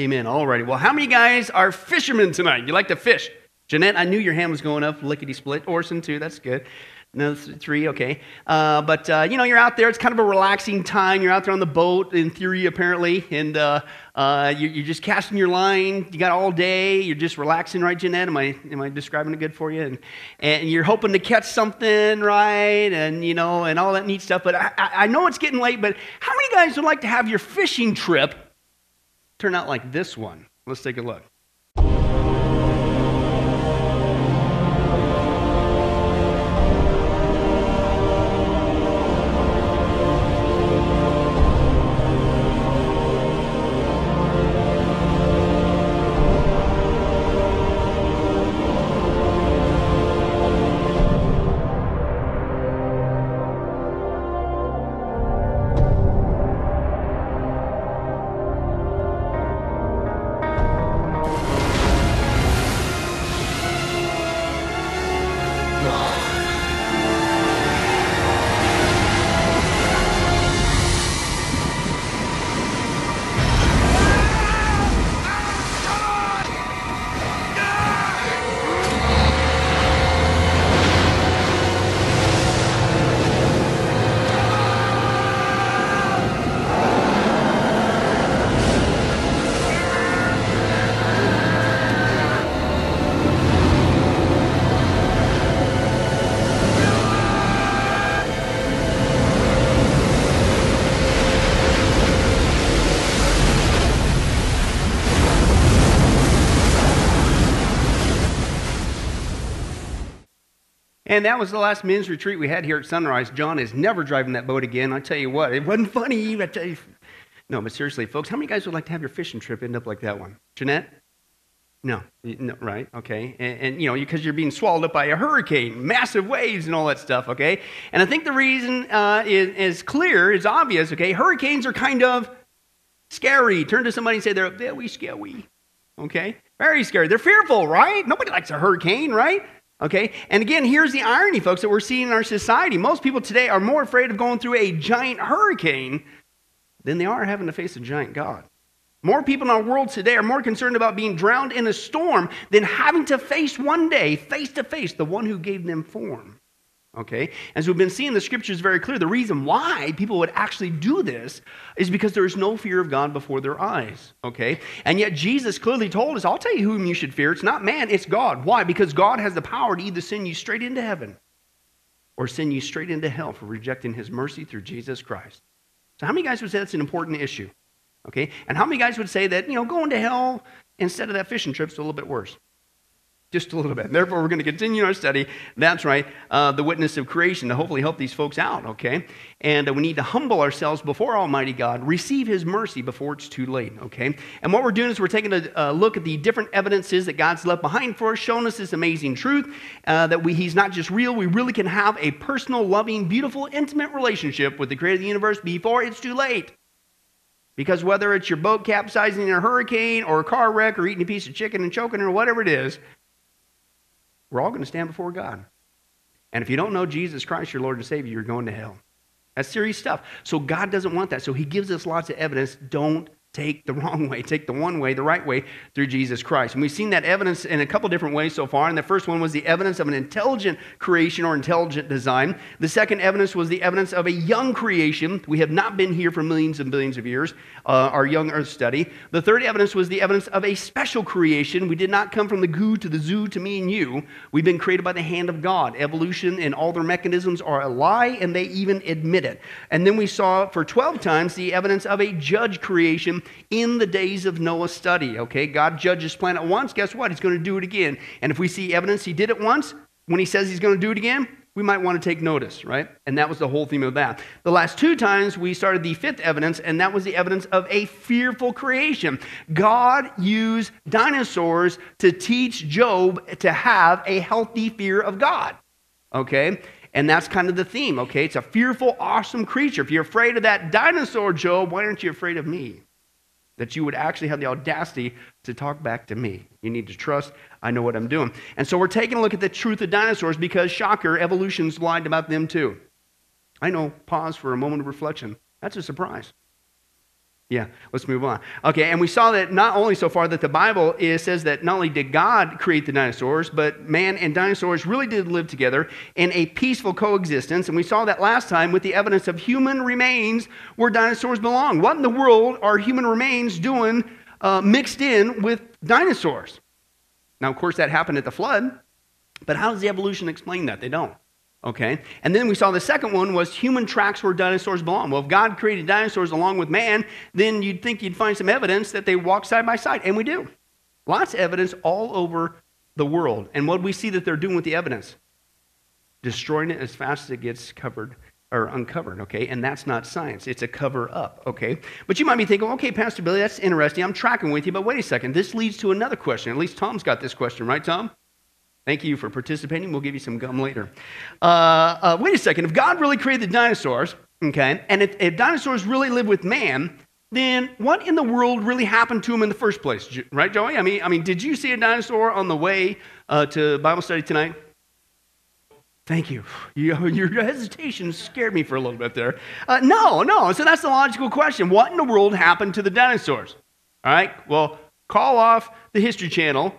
Amen. All righty. Well, how many guys are fishermen tonight? You like to fish? Jeanette, I knew your hand was going up, lickety split. Orson, too, that's good. No, three, okay. Uh, but, uh, you know, you're out there. It's kind of a relaxing time. You're out there on the boat, in theory, apparently, and uh, uh you're, you're, just casting your line. You got all day. You're just relaxing, right, Jeanette? Am I, am I describing it good for you? And, and you're hoping to catch something, right? And, you know, and all that neat stuff. But I, I know it's getting late, but how many guys would like to have your fishing trip turn out like this one? Let's take a look. And that was the last men's retreat we had here at Sunrise. John is never driving that boat again. I tell you what, it wasn't funny. I tell you. No, but seriously, folks, how many guys would like to have your fishing trip end up like that one? Jeanette? No, no right, okay. And, and you know, because you're being swallowed up by a hurricane, massive waves, and all that stuff, okay? And I think the reason uh, is, is clear, is obvious, okay? Hurricanes are kind of scary. Turn to somebody and say they're very scary, okay? Very scary. They're fearful, right? Nobody likes a hurricane, right? Okay? And again, here's the irony, folks, that we're seeing in our society. Most people today are more afraid of going through a giant hurricane than they are having to face a giant God. More people in our world today are more concerned about being drowned in a storm than having to face one day, face to face, the one who gave them form. Okay? As we've been seeing, the scripture is very clear. The reason why people would actually do this is because there is no fear of God before their eyes. Okay? And yet Jesus clearly told us, I'll tell you whom you should fear. It's not man, it's God. Why? Because God has the power to either send you straight into heaven or send you straight into hell for rejecting his mercy through Jesus Christ. So, how many guys would say that's an important issue? Okay? And how many guys would say that, you know, going to hell instead of that fishing trip is a little bit worse? Just a little bit. Therefore, we're going to continue our study. That's right, uh, the witness of creation to hopefully help these folks out, okay? And uh, we need to humble ourselves before Almighty God, receive His mercy before it's too late, okay? And what we're doing is we're taking a look at the different evidences that God's left behind for us, showing us this amazing truth uh, that we, He's not just real, we really can have a personal, loving, beautiful, intimate relationship with the Creator of the universe before it's too late. Because whether it's your boat capsizing in a hurricane or a car wreck or eating a piece of chicken and choking or whatever it is, we're all going to stand before God. And if you don't know Jesus Christ, your Lord and Savior, you're going to hell. That's serious stuff. So God doesn't want that. So He gives us lots of evidence. Don't take the wrong way. Take the one way, the right way, through Jesus Christ. And we've seen that evidence in a couple different ways so far. And the first one was the evidence of an intelligent creation or intelligent design. The second evidence was the evidence of a young creation. We have not been here for millions and billions of years, uh, our young earth study. The third evidence was the evidence of a special creation. We did not come from the goo to the zoo to me and you. We've been created by the hand of God. Evolution and all their mechanisms are a lie, and they even admit it. And then we saw for 12 times the evidence of a judge creation in the days of Noah's study. Okay, God judges planet once. Guess what? He's going to do it again. And if we see evidence he did it once, when he says he's going to do it again, we might want to take notice, right? And that was the whole theme of that. The last two times we started the fifth evidence, and that was the evidence of a fearful creation. God used dinosaurs to teach Job to have a healthy fear of God. Okay? And that's kind of the theme, okay? It's a fearful, awesome creature. If you're afraid of that dinosaur, Job, why aren't you afraid of me? That you would actually have the audacity to talk back to me. You need to trust I know what I'm doing. And so we're taking a look at the truth of dinosaurs because, shocker, evolution's lied about them too. I know, pause for a moment of reflection. That's a surprise. Yeah, let's move on. Okay, and we saw that not only so far that the Bible is, says that not only did God create the dinosaurs, but man and dinosaurs really did live together in a peaceful coexistence. And we saw that last time with the evidence of human remains where dinosaurs belong. What in the world are human remains doing uh, mixed in with dinosaurs? Now, of course, that happened at the flood, but how does the evolution explain that? They don't. Okay? And then we saw the second one was human tracks where dinosaurs belong. Well, if God created dinosaurs along with man, then you'd think you'd find some evidence that they walk side by side. And we do. Lots of evidence all over the world. And what we see that they're doing with the evidence? Destroying it as fast as it gets covered or uncovered, okay? And that's not science. It's a cover up, okay? But you might be thinking, okay, Pastor Billy, that's interesting. I'm tracking with you, but wait a second. This leads to another question. At least Tom's got this question, right, Tom? Thank you for participating. We'll give you some gum later. Uh, uh, wait a second. If God really created the dinosaurs, okay, and if, if, dinosaurs really live with man, then what in the world really happened to them in the first place, right, Joey? I mean, I mean, did you see a dinosaur on the way uh, to Bible study tonight? Thank you. you. Your hesitation scared me for a little bit there. Uh, no, no. So that's the logical question. What in the world happened to the dinosaurs? All right. Well, call off the History Channel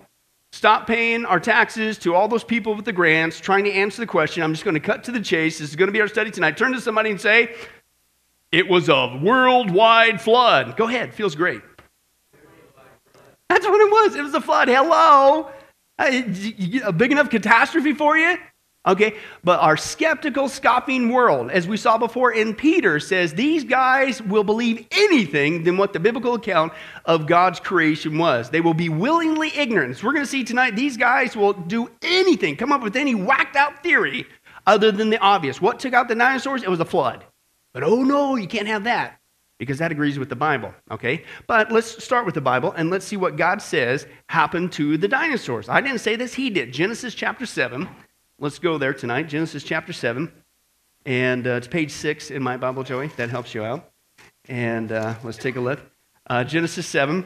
Stop paying our taxes to all those people with the grants, trying to answer the question. I'm just going to cut to the chase. This is going to be our study tonight. Turn to somebody and say, It was a worldwide flood. Go ahead, feels great. That's what it was. It was a flood. Hello. Uh, a big enough catastrophe for you? Okay, but our skeptical, scoffing world, as we saw before in Peter, says these guys will believe anything than what the biblical account of God's creation was. They will be willingly ignorant. So we're going to see tonight, these guys will do anything, come up with any whacked out theory other than the obvious. What took out the dinosaurs? It was a flood. But oh no, you can't have that because that agrees with the Bible, okay? But let's start with the Bible and let's see what God says happened to the dinosaurs. I didn't say this, He did. Genesis chapter 7. Let's go there tonight. Genesis chapter 7. And uh, it's page 6 in my Bible, Joey. That helps you out. And uh, let's take a look. Uh, Genesis 7.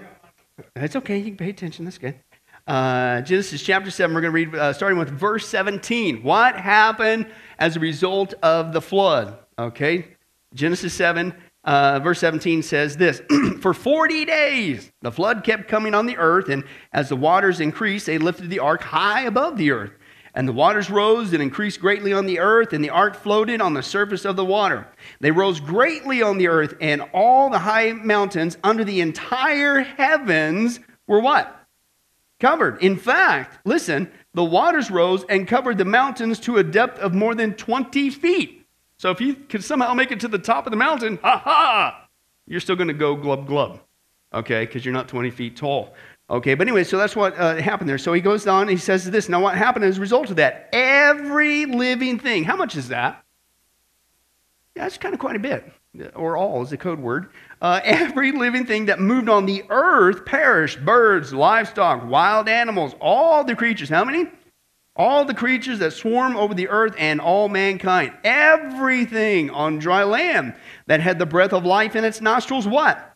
It's okay. You can pay attention. That's good. Uh, Genesis chapter 7. We're going to read uh, starting with verse 17. What happened as a result of the flood? Okay. Genesis 7. Uh, verse 17 says this For 40 days the flood kept coming on the earth, and as the waters increased, they lifted the ark high above the earth. And the waters rose and increased greatly on the earth, and the ark floated on the surface of the water. They rose greatly on the earth, and all the high mountains under the entire heavens were what? Covered. In fact, listen, the waters rose and covered the mountains to a depth of more than 20 feet. So if you could somehow make it to the top of the mountain, ha ha, you're still going to go glub glub, okay, because you're not 20 feet tall. Okay, but anyway, so that's what uh, happened there. So he goes on, and he says this. Now, what happened as a result of that? Every living thing. How much is that? Yeah, that's kind of quite a bit. Or all is a code word. Uh, every living thing that moved on the earth perished birds, livestock, wild animals, all the creatures. How many? All the creatures that swarm over the earth and all mankind. Everything on dry land that had the breath of life in its nostrils, what?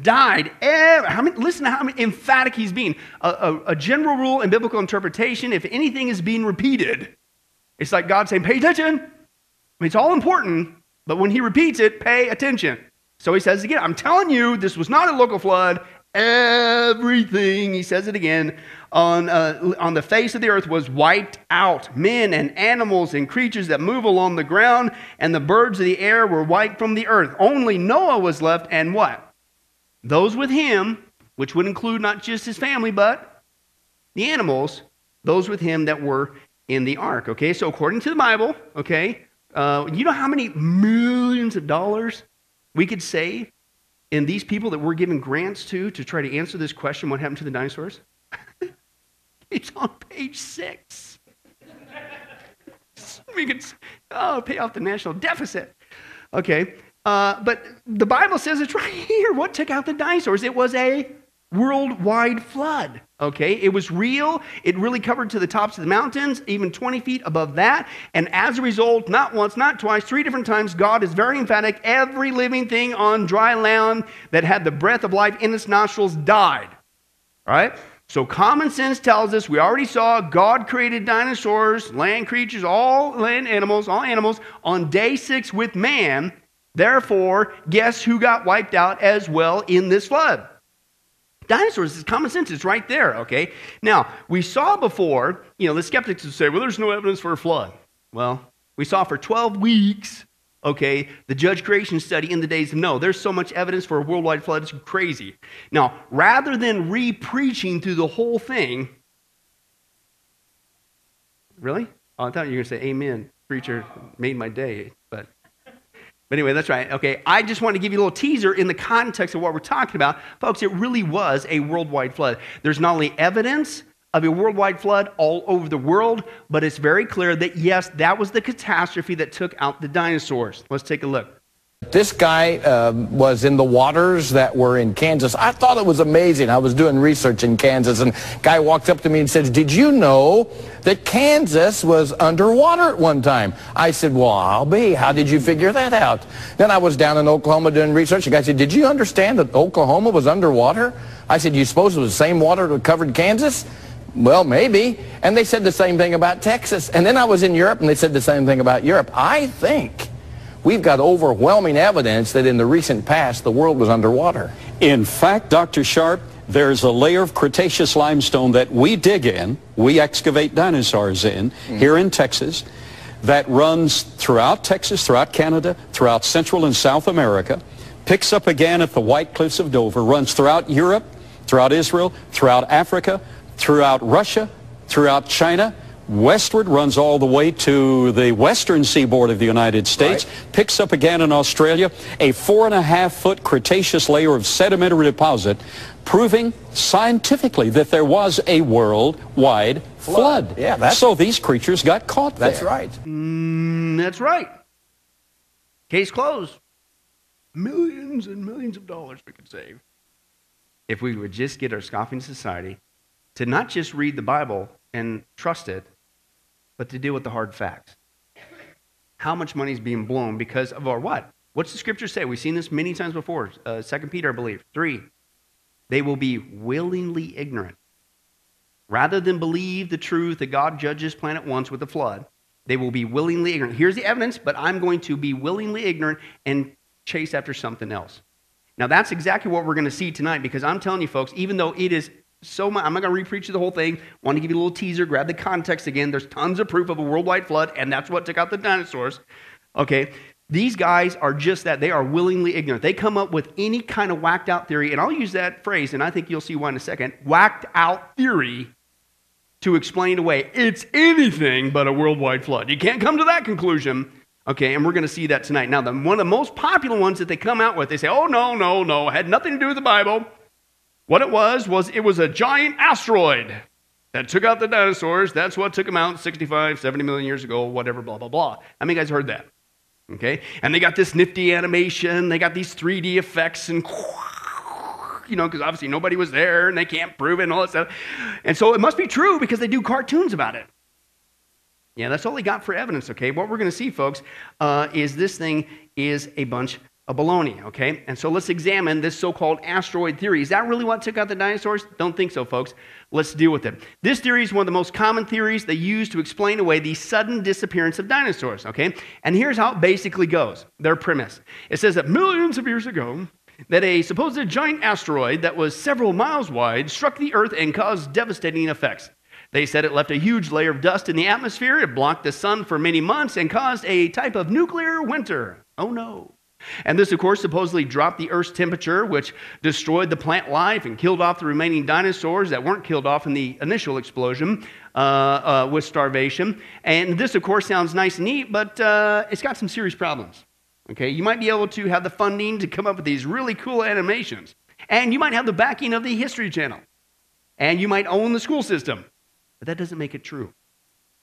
Died. How many, listen to how emphatic he's being. A, a, a, general rule in biblical interpretation if anything is being repeated, it's like God saying, pay attention. I mean, it's all important, but when he repeats it, pay attention. So he says again, I'm telling you, this was not a local flood. Everything, he says it again, on, uh, on the face of the earth was wiped out. Men and animals and creatures that move along the ground, and the birds of the air were wiped from the earth. Only Noah was left, and what? Those with him, which would include not just his family, but the animals, those with him that were in the ark. Okay, so according to the Bible, okay, uh, you know how many millions of dollars we could save in these people that we're giving grants to to try to answer this question what happened to the dinosaurs? it's on page six. we could oh, pay off the national deficit. Okay, uh, but the Bible says it's right here. What took out the dinosaurs? It was a worldwide flood. Okay, it was real. It really covered to the tops of the mountains, even 20 feet above that. And as a result, not once, not twice, three different times, God is very emphatic. Every living thing on dry land that had the breath of life in its nostrils died. All right? So common sense tells us we already saw God created dinosaurs, land creatures, all land animals, all animals on day six with man. Therefore, guess who got wiped out as well in this flood? Dinosaurs is common sense. It's right there, okay? Now, we saw before, you know, the skeptics would say, well, there's no evidence for a flood. Well, we saw for 12 weeks, okay, the judge creation study in the days of Noah. There's so much evidence for a worldwide flood, it's crazy. Now, rather than re preaching through the whole thing, really? Oh, I thought you were going to say, Amen. Preacher made my day, but. Anyway, that's right. Okay, I just want to give you a little teaser in the context of what we're talking about. Folks, it really was a worldwide flood. There's not only evidence of a worldwide flood all over the world, but it's very clear that yes, that was the catastrophe that took out the dinosaurs. Let's take a look. This guy uh, was in the waters that were in Kansas. I thought it was amazing. I was doing research in Kansas, and guy walked up to me and said, did you know that Kansas was underwater at one time? I said, well, I'll be. How did you figure that out? Then I was down in Oklahoma doing research. The guy said, did you understand that Oklahoma was underwater? I said, you suppose it was the same water that covered Kansas? Well, maybe. And they said the same thing about Texas. And then I was in Europe, and they said the same thing about Europe. I think we've got overwhelming evidence that in the recent past the world was underwater. In fact, Dr. Sharp, there's a layer of Cretaceous limestone that we dig in, we excavate dinosaurs in, mm. here in Texas, that runs throughout Texas, throughout Canada, throughout Central and South America, picks up again at the White Cliffs of Dover, runs throughout Europe, throughout Israel, throughout Africa, throughout Russia, throughout China, westward, runs all the way to the western seaboard of the United States, right. picks up again in Australia, a four and a half foot Cretaceous layer of sedimentary deposit, proving scientifically that there was a worldwide flood. flood. Yeah, that's, so these creatures got caught That's there. right. Mm, that's right. Case closed. Millions and millions of dollars we could save if we would just get our scoffing society to not just read the Bible and trust it, but to deal with the hard facts. How much money is being blown because of our what? What's the scripture say? We've seen this many times before. Uh, 2 Peter, I believe. 3. They will be willingly ignorant. Rather than believe the truth that God judges planet once with a flood, they will be willingly ignorant. Here's the evidence, but I'm going to be willingly ignorant and chase after something else. Now, that's exactly what we're going to see tonight because I'm telling you, folks, even though it is so much. I'm not going to repreach you the whole thing. Want to give you a little teaser. Grab the context again. There's tons of proof of a worldwide flood, and that's what took out the dinosaurs. Okay, these guys are just that. They are willingly ignorant. They come up with any kind of whacked out theory, and I'll use that phrase, and I think you'll see why in a second. Whacked out theory to explain away. It's anything but a worldwide flood. You can't come to that conclusion. Okay, and we're going to see that tonight. Now, the, one of the most popular ones that they come out with, they say, oh, no, no, no, had nothing to do with the Bible. What it was, was it was a giant asteroid that took out the dinosaurs. That's what took them out 65, 70 million years ago, whatever, blah, blah, blah. How many guys heard that? Okay? And they got this nifty animation, they got these 3D effects, and you know, because obviously nobody was there and they can't prove it and all that stuff. And so it must be true because they do cartoons about it. Yeah, that's all they got for evidence, okay? What we're going to see, folks, uh, is this thing is a bunch a baloney, okay? And so let's examine this so called asteroid theory. Is that really what took out the dinosaurs? Don't think so, folks. Let's deal with it. This theory is one of the most common theories they use to explain away the sudden disappearance of dinosaurs, okay? And here's how it basically goes their premise it says that millions of years ago, that a supposed giant asteroid that was several miles wide struck the Earth and caused devastating effects. They said it left a huge layer of dust in the atmosphere, it blocked the sun for many months, and caused a type of nuclear winter. Oh no. And this, of course, supposedly dropped the Earth's temperature, which destroyed the plant life and killed off the remaining dinosaurs that weren't killed off in the initial explosion uh, uh, with starvation. And this, of course, sounds nice and neat, but uh, it's got some serious problems. Okay, you might be able to have the funding to come up with these really cool animations, and you might have the backing of the History Channel, and you might own the school system, but that doesn't make it true.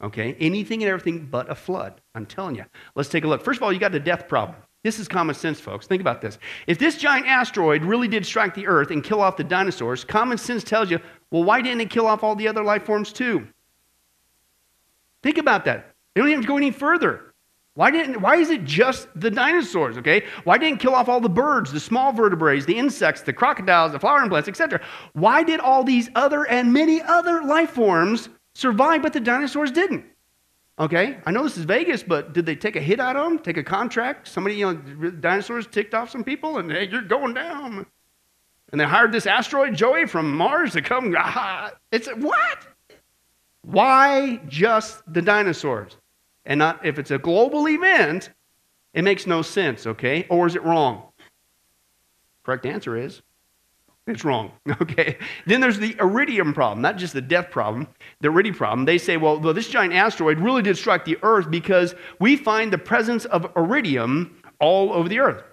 Okay, anything and everything but a flood. I'm telling you. Let's take a look. First of all, you got the death problem. This is common sense, folks. Think about this. If this giant asteroid really did strike the Earth and kill off the dinosaurs, common sense tells you, well, why didn't it kill off all the other life forms too? Think about that. They don't even go any further. Why, didn't, why is it just the dinosaurs, okay? Why didn't kill off all the birds, the small vertebrates, the insects, the crocodiles, the flowering plants, etc.? Why did all these other and many other life forms survive, but the dinosaurs didn't? Okay, I know this is Vegas, but did they take a hit out of them? Take a contract? Somebody, you know, dinosaurs ticked off some people, and hey, you're going down. And they hired this asteroid Joey from Mars to come. Ah, it's what? Why just the dinosaurs? And not if it's a global event, it makes no sense, okay? Or is it wrong? Correct answer is it's wrong. Okay. Then there's the iridium problem, not just the death problem, the iridium problem. They say, well, well, this giant asteroid really did strike the Earth because we find the presence of iridium all over the Earth.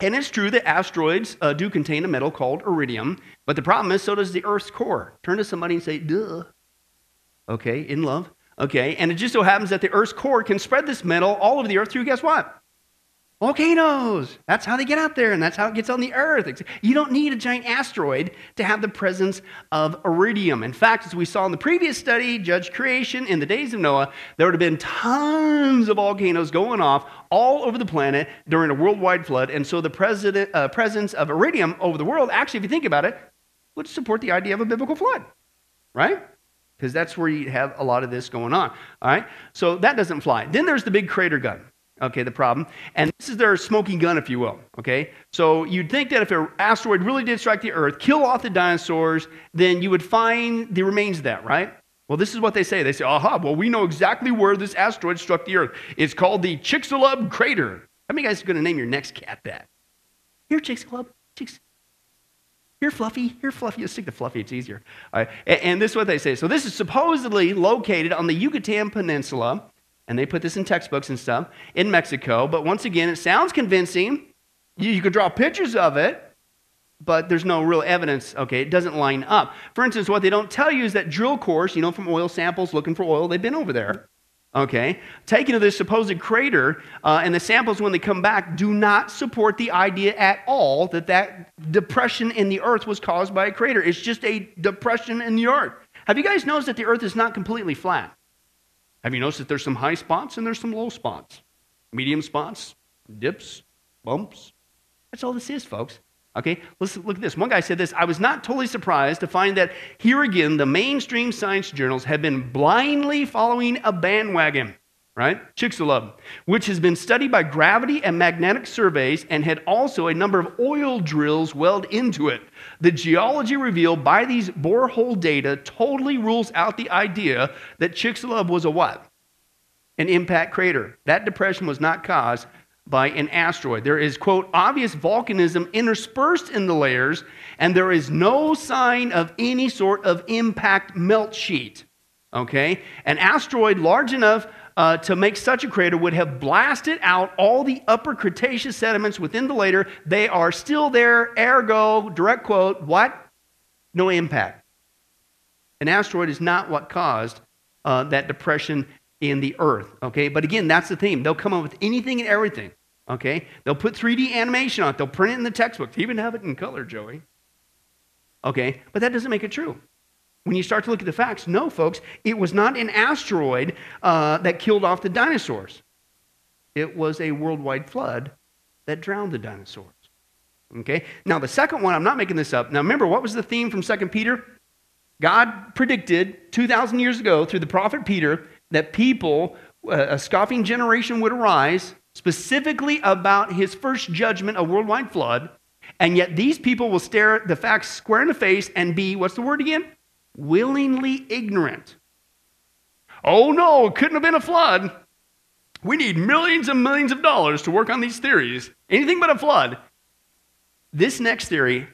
And it's true that asteroids uh, do contain a metal called iridium, but the problem is so does the Earth's core. Turn to somebody and say, duh. Okay, in love. Okay, and it just so happens that the Earth's core can spread this metal all over the Earth through guess what? Volcanoes. That's how they get out there, and that's how it gets on the Earth. You don't need a giant asteroid to have the presence of iridium. In fact, as we saw in the previous study, Judge Creation, in the days of Noah, there would have been tons of volcanoes going off all over the planet during a worldwide flood. And so the uh, presence of iridium over the world, actually, if you think about it, would support the idea of a biblical flood, right? Because that's where you have a lot of this going on. All right? So that doesn't fly. Then there's the big crater gun okay, the problem. And this is their smoking gun, if you will, okay? So you'd think that if an asteroid really did strike the Earth, kill off the dinosaurs, then you would find the remains of that, right? Well, this is what they say. They say, aha, well, we know exactly where this asteroid struck the Earth. It's called the Chicxulub crater. How many guys are going to name your next cat that? Here, Chicxulub. Chicks. Here, Fluffy. Here, Fluffy. You stick to Fluffy, it's easier. And this is what they say. So, this is supposedly located on the Yucatan Peninsula and they put this in textbooks and stuff in Mexico. But once again, it sounds convincing. You, you could draw pictures of it, but there's no real evidence. Okay, it doesn't line up. For instance, what they don't tell you is that drill cores, you know, from oil samples looking for oil, they've been over there. Okay, taken to this supposed crater, uh, and the samples when they come back do not support the idea at all that that depression in the earth was caused by a crater. It's just a depression in the earth. Have you guys noticed that the earth is not completely flat? Have you noticed that there's some high spots and there's some low spots? Medium spots, dips, bumps. That's all this is, folks. Okay, let's look at this. One guy said this I was not totally surprised to find that here again, the mainstream science journals have been blindly following a bandwagon right? Chicxulub, which has been studied by gravity and magnetic surveys and had also a number of oil drills weld into it. The geology revealed by these borehole data totally rules out the idea that Chicxulub was a what? An impact crater. That depression was not caused by an asteroid. There is, quote, obvious volcanism interspersed in the layers, and there is no sign of any sort of impact melt sheet. Okay? An asteroid large enough uh, to make such a crater would have blasted out all the upper Cretaceous sediments within the layer. They are still there, ergo, direct quote, what? No impact. An asteroid is not what caused uh, that depression in the earth, okay? But again, that's the theme. They'll come up with anything and everything, okay? They'll put 3D animation on it, they'll print it in the textbook, they even have it in color, Joey. Okay, but that doesn't make it true. When you start to look at the facts, no, folks, it was not an asteroid uh, that killed off the dinosaurs. It was a worldwide flood that drowned the dinosaurs. Okay? Now, the second one, I'm not making this up. Now, remember, what was the theme from 2 Peter? God predicted 2,000 years ago through the prophet Peter that people, uh, a scoffing generation would arise, specifically about his first judgment, a worldwide flood. And yet, these people will stare the facts square in the face and be, what's the word again? Willingly ignorant. Oh no, it couldn't have been a flood. We need millions and millions of dollars to work on these theories. Anything but a flood. This next theory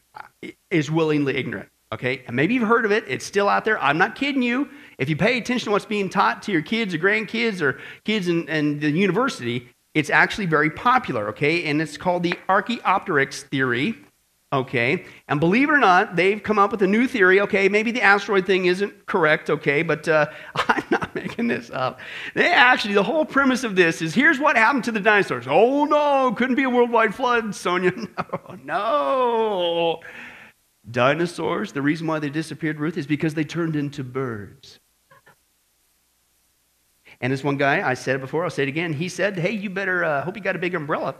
is willingly ignorant. Okay, and maybe you've heard of it. It's still out there. I'm not kidding you. If you pay attention to what's being taught to your kids or grandkids or kids in, in the university, it's actually very popular. Okay, and it's called the Archaeopteryx theory. Okay, and believe it or not, they've come up with a new theory. Okay, maybe the asteroid thing isn't correct, okay, but uh, I'm not making this up. They actually, the whole premise of this is here's what happened to the dinosaurs. Oh no, couldn't be a worldwide flood, Sonia. No, no. Dinosaurs, the reason why they disappeared, Ruth, is because they turned into birds. And this one guy, I said it before, I'll say it again. He said, Hey, you better, uh, hope you got a big umbrella.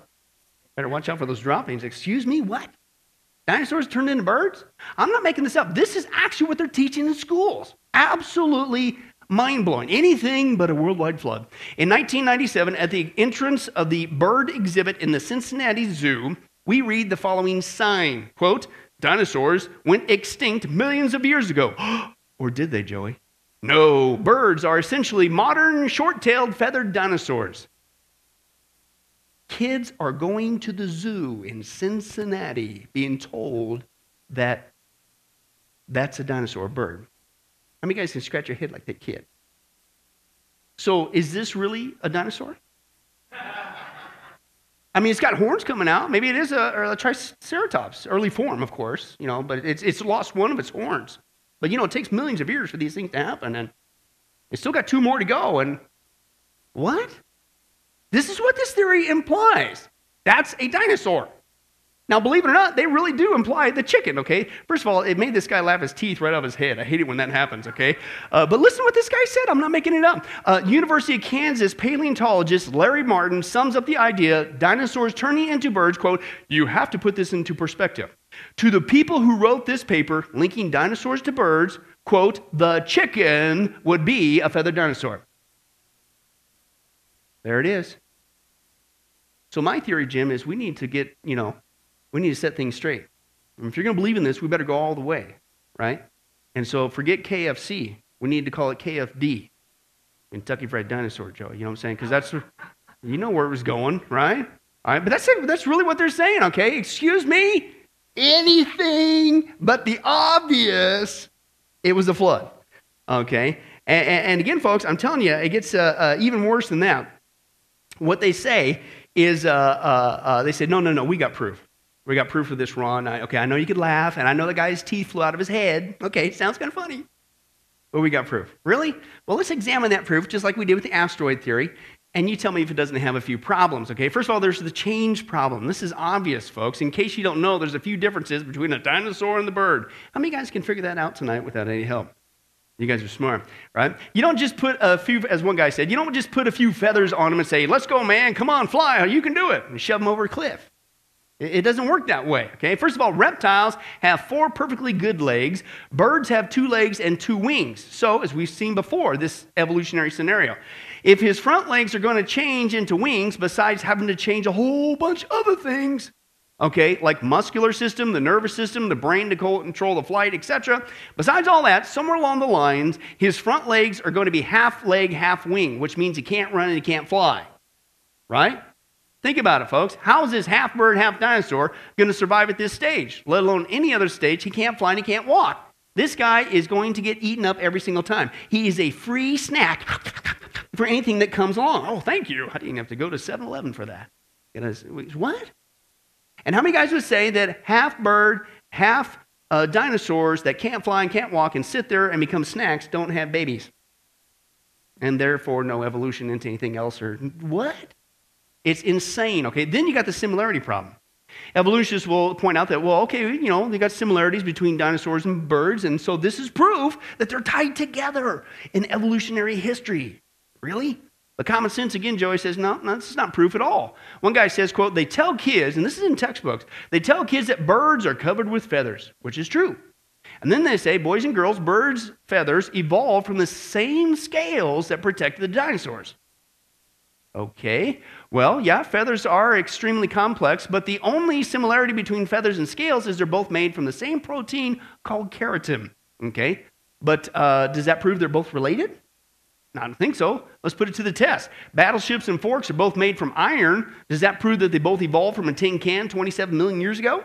Better watch out for those droppings. Excuse me, what? Dinosaurs turned into birds? I'm not making this up. This is actually what they're teaching in schools. Absolutely mind blowing. Anything but a worldwide flood. In 1997, at the entrance of the bird exhibit in the Cincinnati Zoo, we read the following sign quote, Dinosaurs went extinct millions of years ago. or did they, Joey? No, birds are essentially modern short tailed feathered dinosaurs. Kids are going to the zoo in Cincinnati being told that that's a dinosaur, bird. How many guys can scratch your head like that kid? So, is this really a dinosaur? I mean, it's got horns coming out. Maybe it is a, a, Triceratops, early form, of course, you know, but it's, it's lost one of its horns. But, you know, it takes millions of years for these things to happen, and it's still got two more to go. And what? This is what this theory implies. That's a dinosaur. Now, believe it or not, they really do imply the chicken, okay? First of all, it made this guy laugh his teeth right off his head. I hate it when that happens, okay? Uh, but listen to what this guy said. I'm not making it up. Uh, University of Kansas paleontologist Larry Martin sums up the idea dinosaurs turning into birds, quote, you have to put this into perspective. To the people who wrote this paper linking dinosaurs to birds, quote, the chicken would be a feathered dinosaur. There it is. So my theory, Jim, is we need to get, you know, we need to set things straight. And if you're going to believe in this, we better go all the way, right? And so forget KFC. We need to call it KFD, Kentucky Fried Dinosaur, Joe. You know what I'm saying? Because that's, you know where it was going, right? All right, but that's, it. that's really what they're saying, okay? Excuse me? Anything but the obvious, it was a flood, okay? And, and again, folks, I'm telling you, it gets uh, uh, even worse than that. What they say is, uh, uh, uh they said, no, no, no, we got proof. We got proof of this, Ron. I, okay, I know you could laugh, and I know the guy's teeth flew out of his head. Okay, sounds kind of funny. But we got proof. Really? Well, let's examine that proof just like we did with the asteroid theory, and you tell me if it doesn't have a few problems, okay? First of all, there's the change problem. This is obvious, folks. In case you don't know, there's a few differences between a dinosaur and the bird. How many guys can figure that out tonight without any help? You guys are smart, right? You don't just put a few, as one guy said, you don't just put a few feathers on them and say, let's go, man, come on, fly, you can do it, and shove them over a cliff. It doesn't work that way, okay? First of all, reptiles have four perfectly good legs. Birds have two legs and two wings. So, as we've seen before, this evolutionary scenario. If his front legs are going to change into wings, besides having to change a whole bunch of other things, okay, like muscular system, the nervous system, the brain to control the flight, etc. Besides all that, somewhere along the lines, his front legs are going to be half leg, half wing, which means he can't run and he can't fly, right? Think about it, folks. How is this half bird, half dinosaur going to survive at this stage, let alone any other stage? He can't fly and he can't walk. This guy is going to get eaten up every single time. He is a free snack for anything that comes along. Oh, thank you. I didn't have to go to 7 Eleven for that. What? And how many guys would say that half bird, half uh, dinosaurs that can't fly and can't walk and sit there and become snacks don't have babies? And therefore, no evolution into anything else or what? It's insane, okay? Then you got the similarity problem. Evolutionists will point out that, well, okay, you know, they got similarities between dinosaurs and birds, and so this is proof that they're tied together in evolutionary history. Really? But common sense, again, Joey says, no, no, this is not proof at all. One guy says, quote, they tell kids, and this is in textbooks, they tell kids that birds are covered with feathers, which is true. And then they say, boys and girls, birds' feathers evolved from the same scales that protected the dinosaurs. Okay, well, yeah, feathers are extremely complex, but the only similarity between feathers and scales is they're both made from the same protein called keratin. Okay, but uh, does that prove they're both related? I don't think so. Let's put it to the test. Battleships and forks are both made from iron. Does that prove that they both evolved from a tin can 27 million years ago?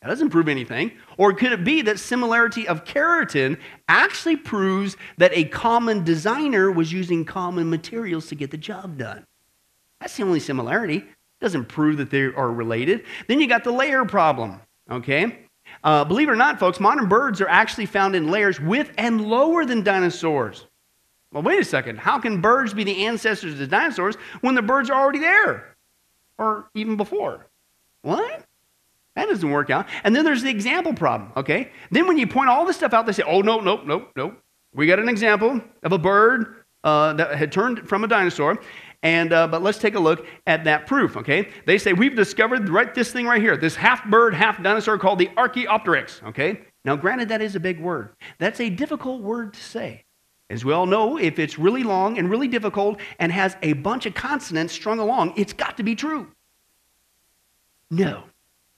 That doesn't prove anything. Or could it be that similarity of keratin actually proves that a common designer was using common materials to get the job done? That's the only similarity. It doesn't prove that they are related. Then you got the layer problem, okay? Uh, believe it or not, folks, modern birds are actually found in layers with and lower than dinosaurs. Well, wait a second. How can birds be the ancestors of the dinosaurs when the birds are already there? Or even before? What? That doesn't work out. And then there's the example problem, okay? Then when you point all this stuff out, they say, oh, no, no, no, no. We got an example of a bird uh, that had turned from a dinosaur. And, uh, but let's take a look at that proof, okay? They say, we've discovered right this thing right here, this half bird, half dinosaur called the Archaeopteryx, okay? Now, granted, that is a big word. That's a difficult word to say. As we all know, if it's really long and really difficult and has a bunch of consonants strung along, it's got to be true. No.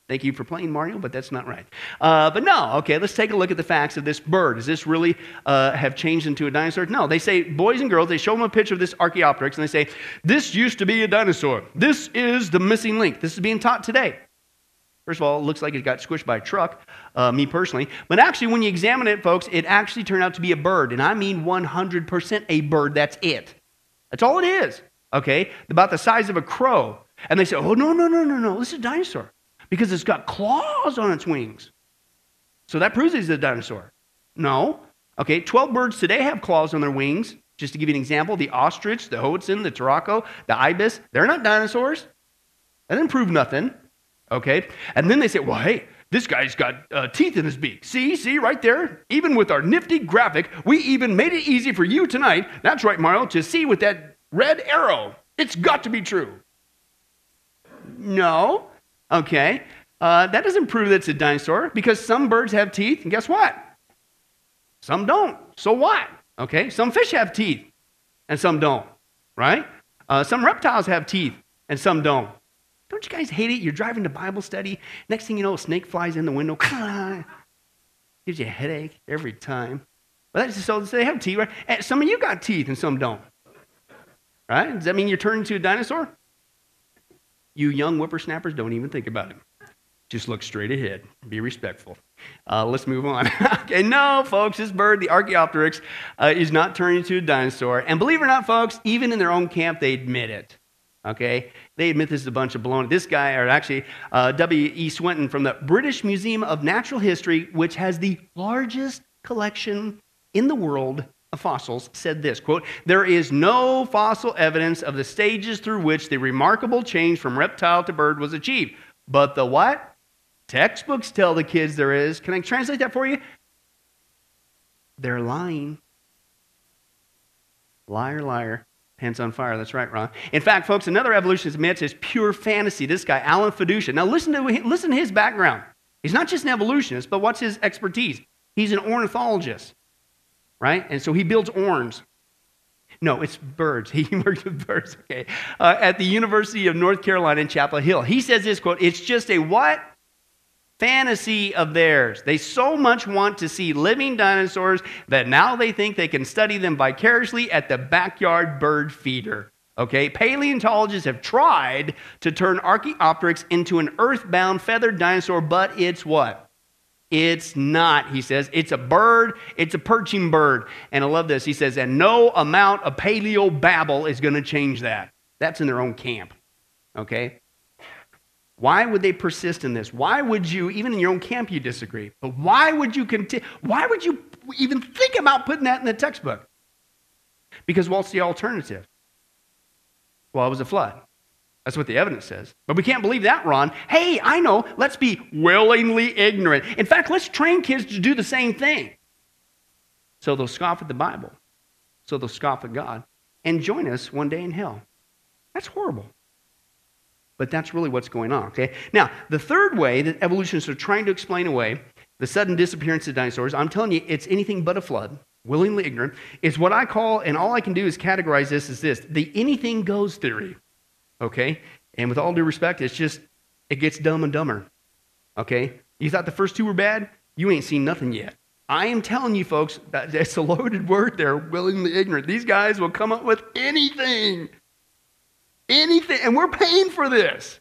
Thank you for playing Mario, but that's not right. Uh, but no, okay, let's take a look at the facts of this bird. Does this really uh, have changed into a dinosaur? No, they say, boys and girls, they show them a picture of this Archaeopteryx and they say, this used to be a dinosaur. This is the missing link. This is being taught today. First of all, it looks like it got squished by a truck, uh, me personally. But actually, when you examine it, folks, it actually turned out to be a bird. And I mean 100% a bird. That's it. That's all it is. Okay? About the size of a crow. And they say, oh, no, no, no, no, no. This is a dinosaur because it's got claws on its wings. So that proves it's a dinosaur. No. Okay, 12 birds today have claws on their wings. Just to give you an example, the ostrich, the hoatzin, the turaco, the ibis, they're not dinosaurs. That didn't prove nothing. Okay? And then they say, well, hey, this guy's got uh, teeth in his beak. See, see, right there? Even with our nifty graphic, we even made it easy for you tonight. That's right, Mario, to see with that red arrow. It's got to be true. No. Okay. Uh, that doesn't prove that it's a dinosaur because some birds have teeth, and guess what? Some don't. So what? Okay. Some fish have teeth, and some don't. Right? Uh, some reptiles have teeth, and some don't. Don't you guys hate it? You're driving to Bible study. Next thing you know, a snake flies in the window. Gives you a headache every time. But that's just so they have teeth, right? And some of you got teeth and some don't. Right? Does that mean you're turning into a dinosaur? You young whippersnappers don't even think about it. Just look straight ahead. Be respectful. Uh, let's move on. okay, no, folks, this bird, the Archaeopteryx, uh, is not turning into a dinosaur. And believe it or not, folks, even in their own camp, they admit it. Okay? They admit this is a bunch of baloney. This guy, or actually uh, W.E. Swinton from the British Museum of Natural History, which has the largest collection in the world of fossils, said this quote, There is no fossil evidence of the stages through which the remarkable change from reptile to bird was achieved. But the what? Textbooks tell the kids there is. Can I translate that for you? They're lying. Liar, liar. Hands on fire. That's right, Ron. In fact, folks, another evolutionist admits is pure fantasy. This guy, Alan Feduccia. Now, listen to, listen to his background. He's not just an evolutionist, but what's his expertise? He's an ornithologist, right? And so he builds orns. No, it's birds. He works with birds, okay. Uh, at the University of North Carolina in Chapel Hill. He says this quote, it's just a what? Fantasy of theirs. They so much want to see living dinosaurs that now they think they can study them vicariously at the backyard bird feeder. Okay, paleontologists have tried to turn Archaeopteryx into an earthbound feathered dinosaur, but it's what? It's not, he says. It's a bird, it's a perching bird. And I love this. He says, and no amount of paleo babble is going to change that. That's in their own camp. Okay? Why would they persist in this? Why would you, even in your own camp, you disagree? But why would you continue? Why would you even think about putting that in the textbook? Because what's the alternative? Well, it was a flood. That's what the evidence says. But we can't believe that, Ron. Hey, I know. Let's be willingly ignorant. In fact, let's train kids to do the same thing. So they'll scoff at the Bible. So they'll scoff at God and join us one day in hell. That's horrible. But that's really what's going on, okay? Now, the third way that evolutionists are trying to explain away the sudden disappearance of dinosaurs, I'm telling you, it's anything but a flood, willingly ignorant, is what I call, and all I can do is categorize this as this the anything goes theory, okay? And with all due respect, it's just, it gets dumb and dumber, okay? You thought the first two were bad? You ain't seen nothing yet. I am telling you, folks, that it's a loaded word there, willingly ignorant. These guys will come up with anything anything, and we're paying for this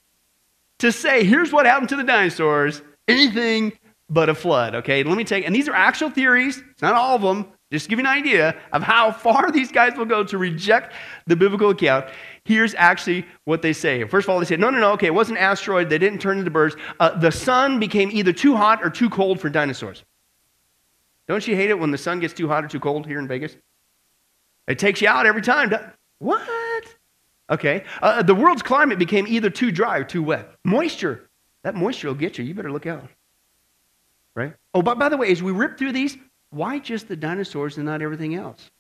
to say, here's what happened to the dinosaurs, anything but a flood. Okay, let me take, and these are actual theories, it's not all of them, just to give you an idea of how far these guys will go to reject the biblical account. Here's actually what they say. First of all, they say, no, no, no, okay, it wasn't an asteroid, they didn't turn into birds. Uh, the sun became either too hot or too cold for dinosaurs. Don't you hate it when the sun gets too hot or too cold here in Vegas? It takes you out every time. What? Okay? Uh, the world's climate became either too dry or too wet. Moisture. That moisture will get you. You better look out. Right? Oh, but by the way, as we rip through these, why just the dinosaurs and not everything else?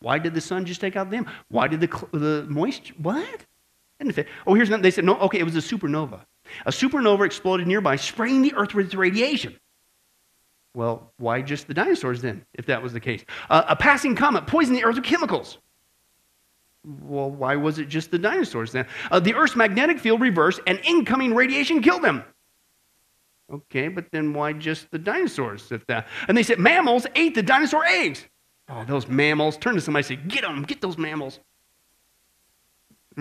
Why did the sun just take out them? Why did the, the moisture? What? Oh, here's another. They said, no, okay, it was a supernova. A supernova exploded nearby, spraying the earth with its radiation. Well, why just the dinosaurs then, if that was the case? Uh, a passing comet poisoned the earth with chemicals. Well, why was it just the dinosaurs then? Uh, the Earth's magnetic field reversed and incoming radiation killed them. Okay, but then why just the dinosaurs? If that, and they said mammals ate the dinosaur eggs. Oh, those mammals! Turn to somebody and say, "Get them! Get those mammals!"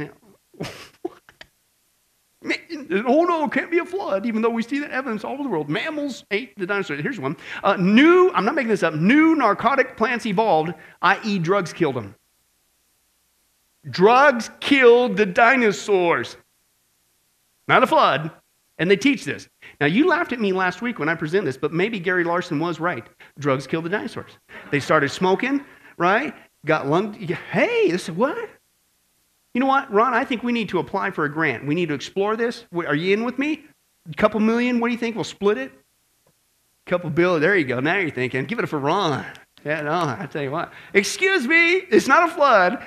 oh no, it can't be a flood, even though we see that evidence all over the world. Mammals ate the dinosaurs. Here's one. Uh, new, I'm not making this up, new narcotic plants evolved, i.e., drugs killed them. Drugs killed the dinosaurs. Not a flood. And they teach this. Now, you laughed at me last week when I presented this, but maybe Gary Larson was right. Drugs killed the dinosaurs. They started smoking, right? Got lung. Hey, this is what? You know what, Ron? I think we need to apply for a grant. We need to explore this. Are you in with me? A couple million? What do you think? We'll split it? A couple billion. There you go. Now you're thinking. Give it for Ron. Yeah, no, I tell you what. Excuse me. It's not a flood,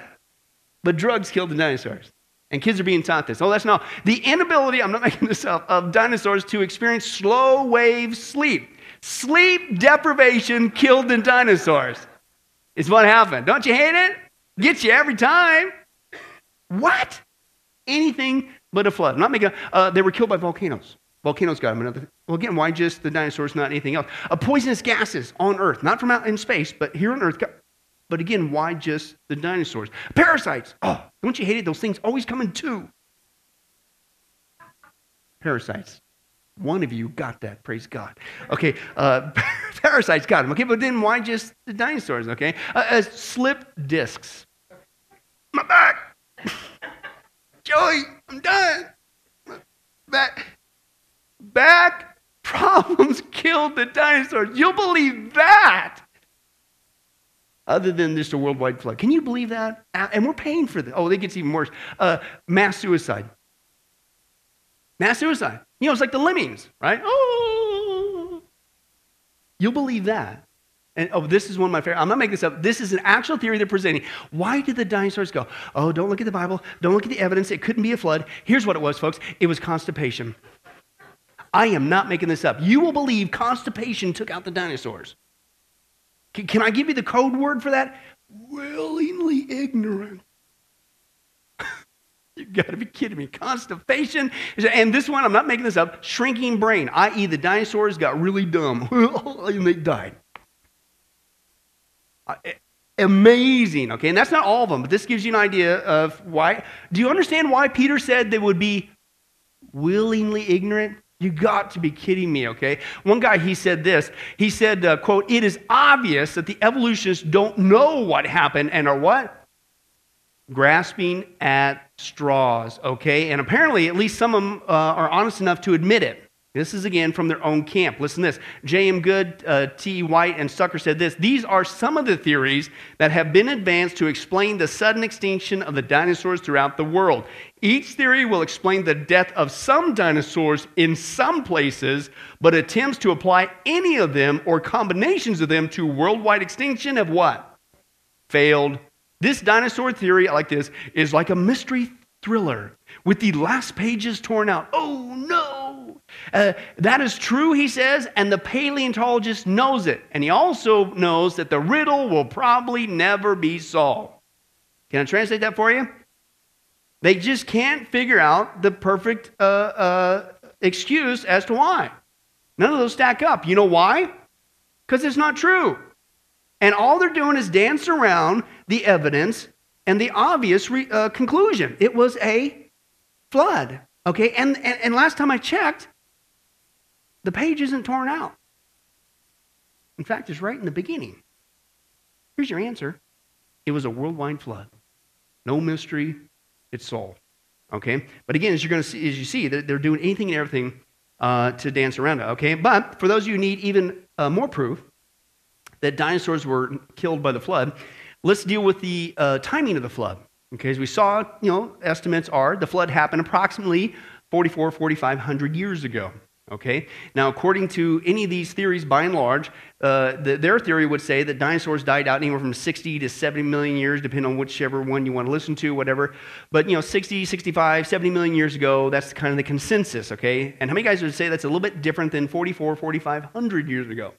but drugs killed the dinosaurs. And kids are being taught this. Oh, that's not. The inability, I'm not making this up, of dinosaurs to experience slow wave sleep. Sleep deprivation killed the dinosaurs. Is what happened. Don't you hate it? Gets you every time. What? Anything but a flood. I'm not making. Uh, they were killed by volcanoes. Volcanoes got them. Another, well, again, why just the dinosaurs, not anything else? Uh, poisonous gases on Earth, not from out in space, but here on Earth. But again, why just the dinosaurs? Parasites. Oh, don't you hate it? Those things always come in two. Parasites. One of you got that. Praise God. Okay, uh, parasites got them. Okay, but then why just the dinosaurs? Okay, uh, uh, slip discs. My back. Joey, I'm done. Back, back problems killed the dinosaurs. You'll believe that. Other than just a worldwide flood. Can you believe that? And we're paying for this. Oh, it gets even worse. Uh, mass suicide. Mass suicide. You know, it's like the lemmings, right? Oh. You'll believe that. And oh, this is one of my favorite. I'm not making this up. This is an actual theory they're presenting. Why did the dinosaurs go? Oh, don't look at the Bible. Don't look at the evidence. It couldn't be a flood. Here's what it was, folks it was constipation. I am not making this up. You will believe constipation took out the dinosaurs. Can, can I give you the code word for that? Willingly ignorant. You've got to be kidding me. Constipation. And this one, I'm not making this up, shrinking brain, i.e., the dinosaurs got really dumb and they died. Uh, amazing, okay? And that's not all of them, but this gives you an idea of why. Do you understand why Peter said they would be willingly ignorant? You got to be kidding me, okay? One guy, he said this. He said, uh, quote, it is obvious that the evolutionists don't know what happened and are what? Grasping at straws, okay? And apparently, at least some of them uh, are honest enough to admit it. This is again from their own camp. Listen to this. J.M. Good, uh, T. White, and Stucker said this These are some of the theories that have been advanced to explain the sudden extinction of the dinosaurs throughout the world. Each theory will explain the death of some dinosaurs in some places, but attempts to apply any of them or combinations of them to worldwide extinction have what? Failed. This dinosaur theory, I like this, is like a mystery thriller with the last pages torn out. Oh no! Uh, that is true, he says, and the paleontologist knows it. And he also knows that the riddle will probably never be solved. Can I translate that for you? They just can't figure out the perfect uh, uh, excuse as to why. None of those stack up. You know why? Because it's not true. And all they're doing is dance around the evidence and the obvious re- uh, conclusion. It was a flood. Okay, and, and, and last time I checked, the page isn't torn out. In fact, it's right in the beginning. Here's your answer it was a worldwide flood. No mystery, it's solved. Okay? But again, as you're going to see, as you see, they're doing anything and everything uh, to dance around it. Okay? But for those of you who need even uh, more proof that dinosaurs were killed by the flood, let's deal with the uh, timing of the flood. Okay, as we saw, you know, estimates are the flood happened approximately 44, 4,500 years ago. Okay? Now, according to any of these theories, by and large, uh, the, their theory would say that dinosaurs died out anywhere from 60 to 70 million years, depending on whichever one you want to listen to, whatever. But, you know, 60, 65, 70 million years ago, that's kind of the consensus, okay? And how many guys would say that's a little bit different than 44, 4,500 years ago?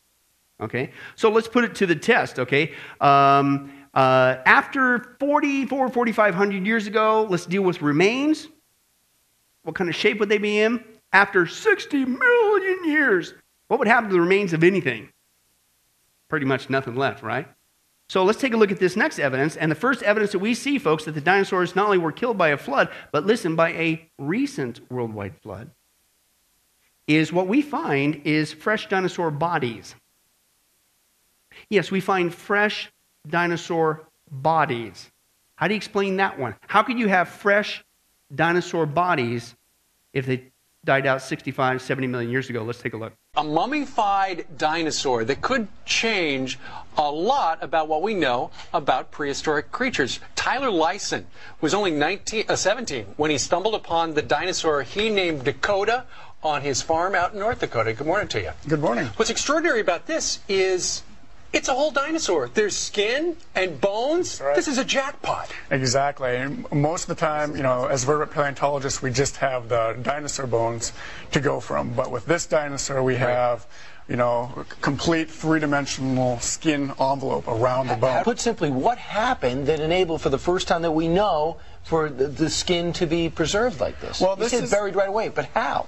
Okay? So let's put it to the test, okay? Um, uh, after 44, 4,500 years ago, let's deal with remains. What kind of shape would they be in? After 60 million years, what would happen to the remains of anything? Pretty much nothing left, right? So let's take a look at this next evidence. And the first evidence that we see, folks, that the dinosaurs not only were killed by a flood, but listen, by a recent worldwide flood, is what we find is fresh dinosaur bodies. Yes, we find fresh dinosaur bodies. How do you explain that one? How could you have fresh dinosaur bodies if they died out 65, 70 million years ago? Let's take a look. A mummified dinosaur that could change a lot about what we know about prehistoric creatures. Tyler Lyson was only 19, uh, 17 when he stumbled upon the dinosaur he named Dakota on his farm out in North Dakota. Good morning to you. Good morning. What's extraordinary about this is it's a whole dinosaur. There's skin and bones. Right. This is a jackpot. Exactly. And most of the time, you know, as vertebrate paleontologists, we just have the dinosaur bones to go from. But with this dinosaur, we have, you know, complete three-dimensional skin envelope around the bone. Put simply, what happened that enabled, for the first time that we know, for the, the skin to be preserved like this? Well, you this said is- buried right away, but how?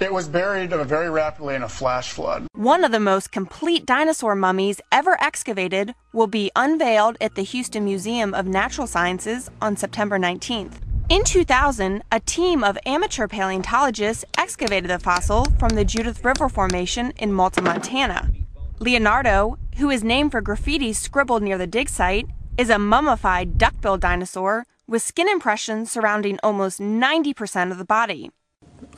It was buried very rapidly in a flash flood. One of the most complete dinosaur mummies ever excavated will be unveiled at the Houston Museum of Natural Sciences on September 19th. In 2000, a team of amateur paleontologists excavated the fossil from the Judith River Formation in Malta, Montana. Leonardo, who is named for graffiti scribbled near the dig site, is a mummified duckbill dinosaur with skin impressions surrounding almost 90% of the body.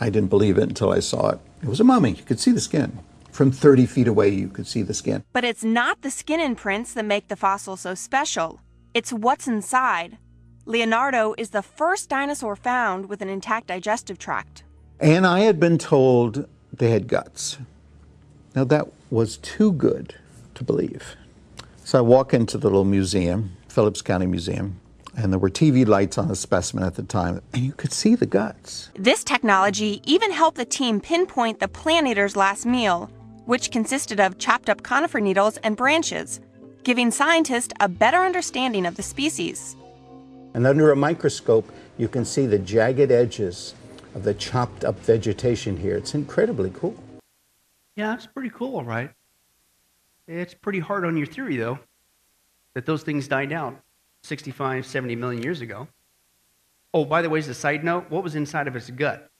I didn't believe it until I saw it. It was a mummy. You could see the skin. From 30 feet away, you could see the skin. But it's not the skin imprints that make the fossil so special. It's what's inside. Leonardo is the first dinosaur found with an intact digestive tract. And I had been told they had guts. Now, that was too good to believe. So I walk into the little museum, Phillips County Museum, and there were TV lights on the specimen at the time, and you could see the guts. This technology even helped the team pinpoint the plant eater's last meal, which consisted of chopped up conifer needles and branches, giving scientists a better understanding of the species. And under a microscope, you can see the jagged edges of the chopped up vegetation here. It's incredibly cool. Yeah, it's pretty cool, right? It's pretty hard on your theory, though, that those things died out 65, 70 million years ago. Oh, by the way, as a side note, what was inside of its gut?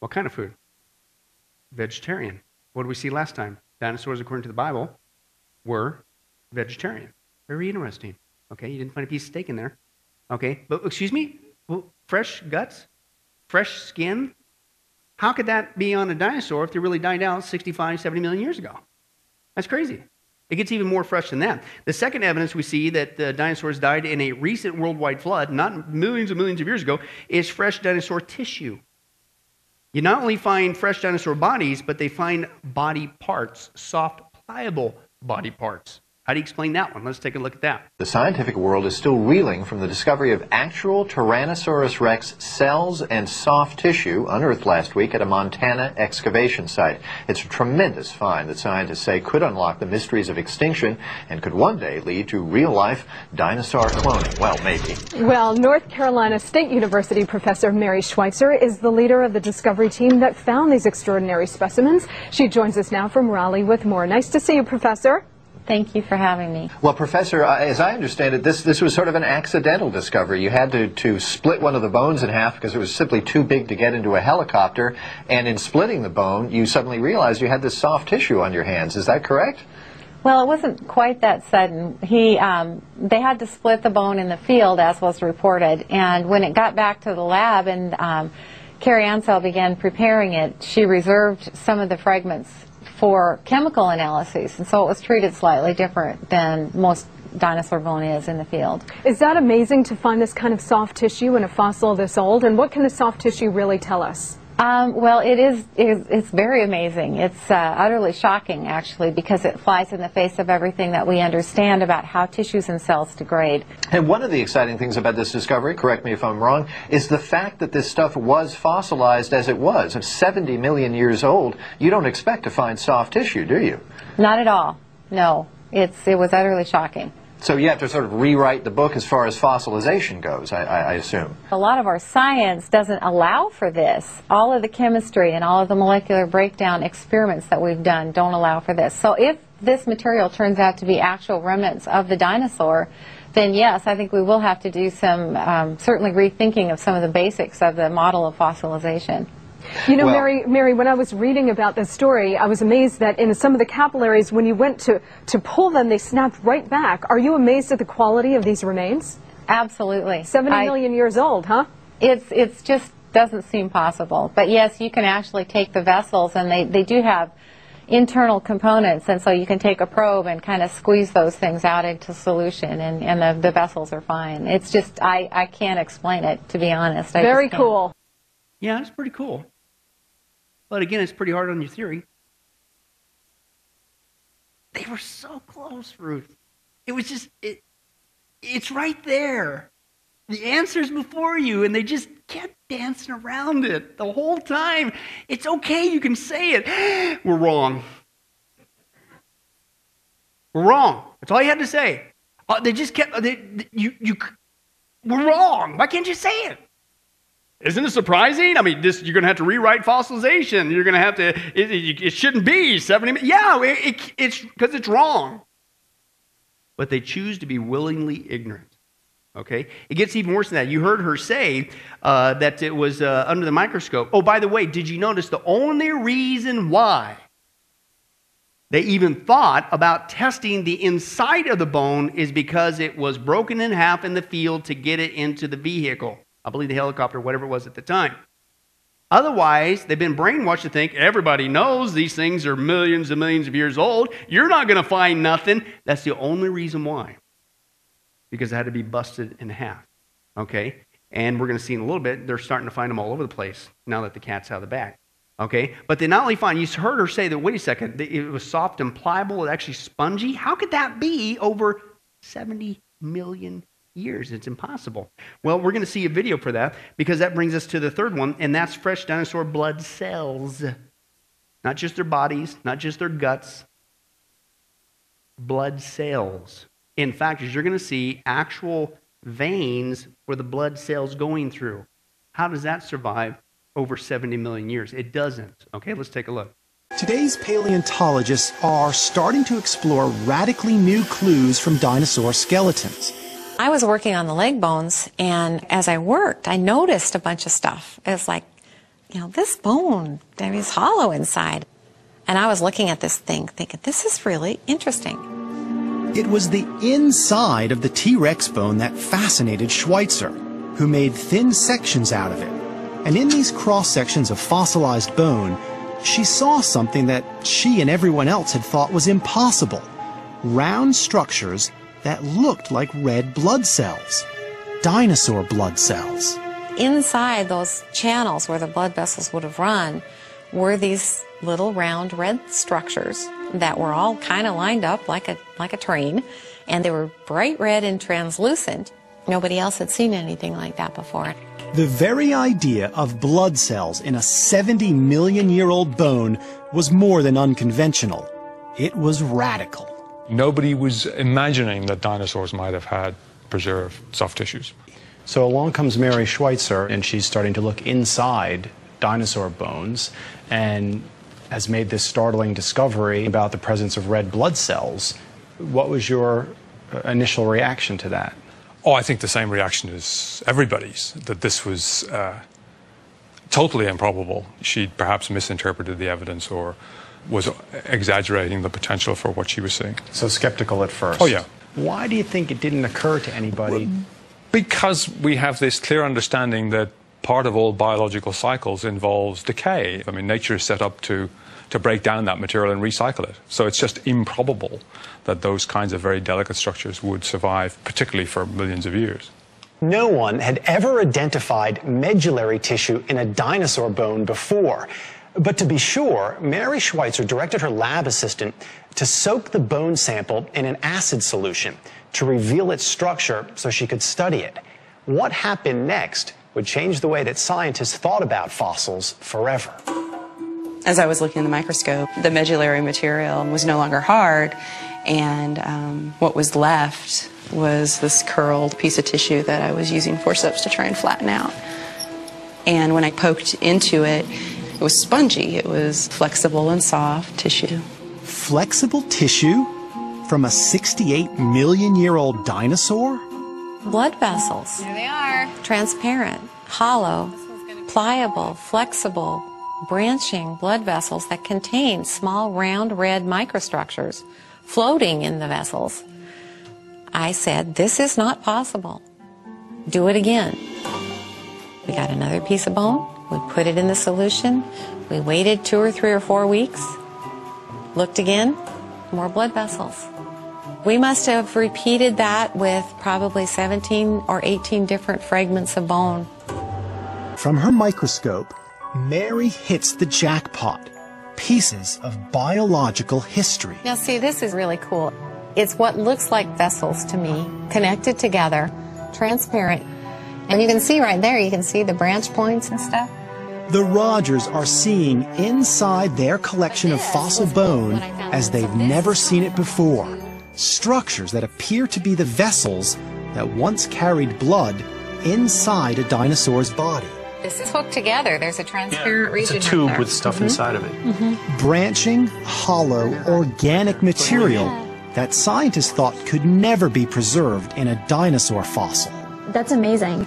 What kind of food? Vegetarian. What did we see last time? Dinosaurs, according to the Bible, were vegetarian. Very interesting. Okay, you didn't find a piece of steak in there. Okay, but excuse me? Fresh guts? Fresh skin? How could that be on a dinosaur if they really died out 65, 70 million years ago? That's crazy. It gets even more fresh than that. The second evidence we see that the dinosaurs died in a recent worldwide flood, not millions and millions of years ago, is fresh dinosaur tissue. You not only find fresh dinosaur bodies, but they find body parts, soft, pliable body parts. How do you explain that one? Let's take a look at that. The scientific world is still reeling from the discovery of actual Tyrannosaurus rex cells and soft tissue unearthed last week at a Montana excavation site. It's a tremendous find that scientists say could unlock the mysteries of extinction and could one day lead to real-life dinosaur cloning. Well, maybe. Well, North Carolina State University professor Mary Schweitzer is the leader of the discovery team that found these extraordinary specimens. She joins us now from Raleigh with more. Nice to see you, Professor. Thank you for having me. Well, Professor, uh, as I understand it, this, this was sort of an accidental discovery. You had to, to split one of the bones in half because it was simply too big to get into a helicopter. And in splitting the bone, you suddenly realized you had this soft tissue on your hands. Is that correct? Well, it wasn't quite that sudden. He, um, they had to split the bone in the field, as was reported. And when it got back to the lab and um, Carrie Ansell began preparing it, she reserved some of the fragments for chemical analyses, and so it was treated slightly different than most dinosaur bone is in the field. Is that amazing to find this kind of soft tissue in a fossil this old? And what can the soft tissue really tell us? Um, well, it is, it is it's very amazing. It's uh, utterly shocking, actually, because it flies in the face of everything that we understand about how tissues and cells degrade. And one of the exciting things about this discovery, correct me if I'm wrong, is the fact that this stuff was fossilized as it was. At 70 million years old, you don't expect to find soft tissue, do you? Not at all. No. It's, it was utterly shocking. So you have to sort of rewrite the book as far as fossilization goes, I, I, assume. A lot of our science doesn't allow for this. All of the chemistry and all of the molecular breakdown experiments that we've done don't allow for this. So if this material turns out to be actual remnants of the dinosaur, then yes, I think we will have to do some, um, certainly rethinking of some of the basics of the model of fossilization. You know, Well- Mary, Mary, when I was reading about this story, I was amazed that in some of the capillaries, when you went to, to pull them, they snapped right back. Are you amazed at the quality of these remains? Absolutely. Seventy I- million years old, huh? It's it's just doesn't seem possible. But yes, you can actually take the vessels, and they, they do have internal components, and so you can take a probe and kind of squeeze those things out into solution, and, and the, the vessels are fine. It's just I, I can't explain it to be honest. I Very just cool. Yeah, it's pretty cool. But again, it's pretty hard on your theory. They were so close, Ruth. It was just it it's right there. The answer's before you, and they just kept dancing around it the whole time. It's okay, you can say it. We're wrong. We're wrong. That's all you had to say. Uh, they just kept. They, you, you, we're wrong. Why can't you say it? Isn't it surprising? I mean, this you're going to have to rewrite fossilization. You're going to have to. It, it, it shouldn't be 70. Yeah, it, it, it's because it's wrong. But they choose to be willingly ignorant. Okay, it gets even worse than that. You heard her say uh, that it was uh, under the microscope. Oh, by the way, did you notice the only reason why they even thought about testing the inside of the bone is because it was broken in half in the field to get it into the vehicle. I believe the helicopter, whatever it was at the time. Otherwise, they've been brainwashed to think everybody knows these things are millions and millions of years old. You're not going to find nothing. That's the only reason why. Because it had to be busted in half. Okay? And we're going to see in a little bit, they're starting to find them all over the place now that the cat's out of the bag. Okay? But they not only find, you heard her say that, wait a second, it was soft and pliable, it actually spongy. How could that be over 70 million years? It's impossible. Well, we're going to see a video for that because that brings us to the third one, and that's fresh dinosaur blood cells. Not just their bodies, not just their guts, blood cells. In fact, you're going to see, actual veins where the blood cells going through. How does that survive over 70 million years? It doesn't. Okay, let's take a look. Today's paleontologists are starting to explore radically new clues from dinosaur skeletons. I was working on the leg bones, and as I worked, I noticed a bunch of stuff. It was like, you know, this bone, I mean, it's hollow inside. And I was looking at this thing, thinking, this is really interesting. It was the inside of the T Rex bone that fascinated Schweitzer, who made thin sections out of it. And in these cross sections of fossilized bone, she saw something that she and everyone else had thought was impossible round structures that looked like red blood cells, dinosaur blood cells. Inside those channels where the blood vessels would have run were these little round red structures that were all kind of lined up like a like a train and they were bright red and translucent. Nobody else had seen anything like that before. The very idea of blood cells in a 70 million year old bone was more than unconventional. It was radical. Nobody was imagining that dinosaurs might have had preserved soft tissues. So along comes Mary Schweitzer, and she's starting to look inside dinosaur bones and has made this startling discovery about the presence of red blood cells. What was your uh, initial reaction to that? Oh, I think the same reaction as everybody's that this was uh, totally improbable. She'd perhaps misinterpreted the evidence or was exaggerating the potential for what she was seeing. So skeptical at first. Oh, yeah. Why do you think it didn't occur to anybody? Because we have this clear understanding that part of all biological cycles involves decay. I mean, nature is set up to, to break down that material and recycle it. So it's just improbable that those kinds of very delicate structures would survive, particularly for millions of years. No one had ever identified medullary tissue in a dinosaur bone before. But to be sure, Mary Schweitzer directed her lab assistant to soak the bone sample in an acid solution to reveal its structure so she could study it. What happened next would change the way that scientists thought about fossils forever. As I was looking in the microscope, the medullary material was no longer hard, and um, what was left was this curled piece of tissue that I was using forceps to try and flatten out. And when I poked into it, it was spongy, it was flexible and soft tissue. Flexible tissue from a 68 million year old dinosaur? Blood vessels. There they are. Transparent, hollow, pliable, flexible, branching blood vessels that contain small round red microstructures floating in the vessels. I said, This is not possible. Do it again. We got another piece of bone. We put it in the solution. We waited two or three or four weeks. Looked again. More blood vessels. We must have repeated that with probably 17 or 18 different fragments of bone. From her microscope, Mary hits the jackpot pieces of biological history. Now, see, this is really cool. It's what looks like vessels to me, connected together, transparent. And you can see right there, you can see the branch points and stuff. The Rogers are seeing inside their collection of fossil bone as they've never seen it before. Structures that appear to be the vessels that once carried blood inside a dinosaur's body. This is hooked together. There's a transparent It's region. a tube there. with stuff Mhm. inside of it. Mm -hmm. Branching, hollow, organic material that scientists thought could never be preserved in a dinosaur fossil. That's amazing.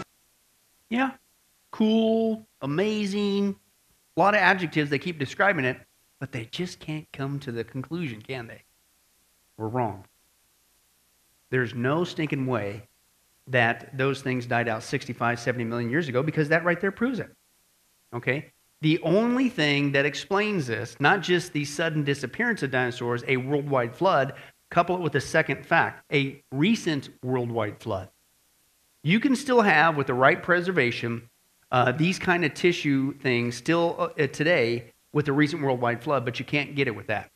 Yeah. Cool, amazing, a lot of adjectives. They keep describing it, but they just can't come to the conclusion, can they? We're wrong. There's no stinking way that those things died out 65, 70 million years ago because that right there proves it. Okay? The only thing that explains this, not just the sudden disappearance of dinosaurs, a worldwide flood, couple it with a second fact, a recent worldwide flood. You can still have, with the right preservation, uh, these kind of tissue things still uh, today with the recent worldwide flood, but you can't get it with that.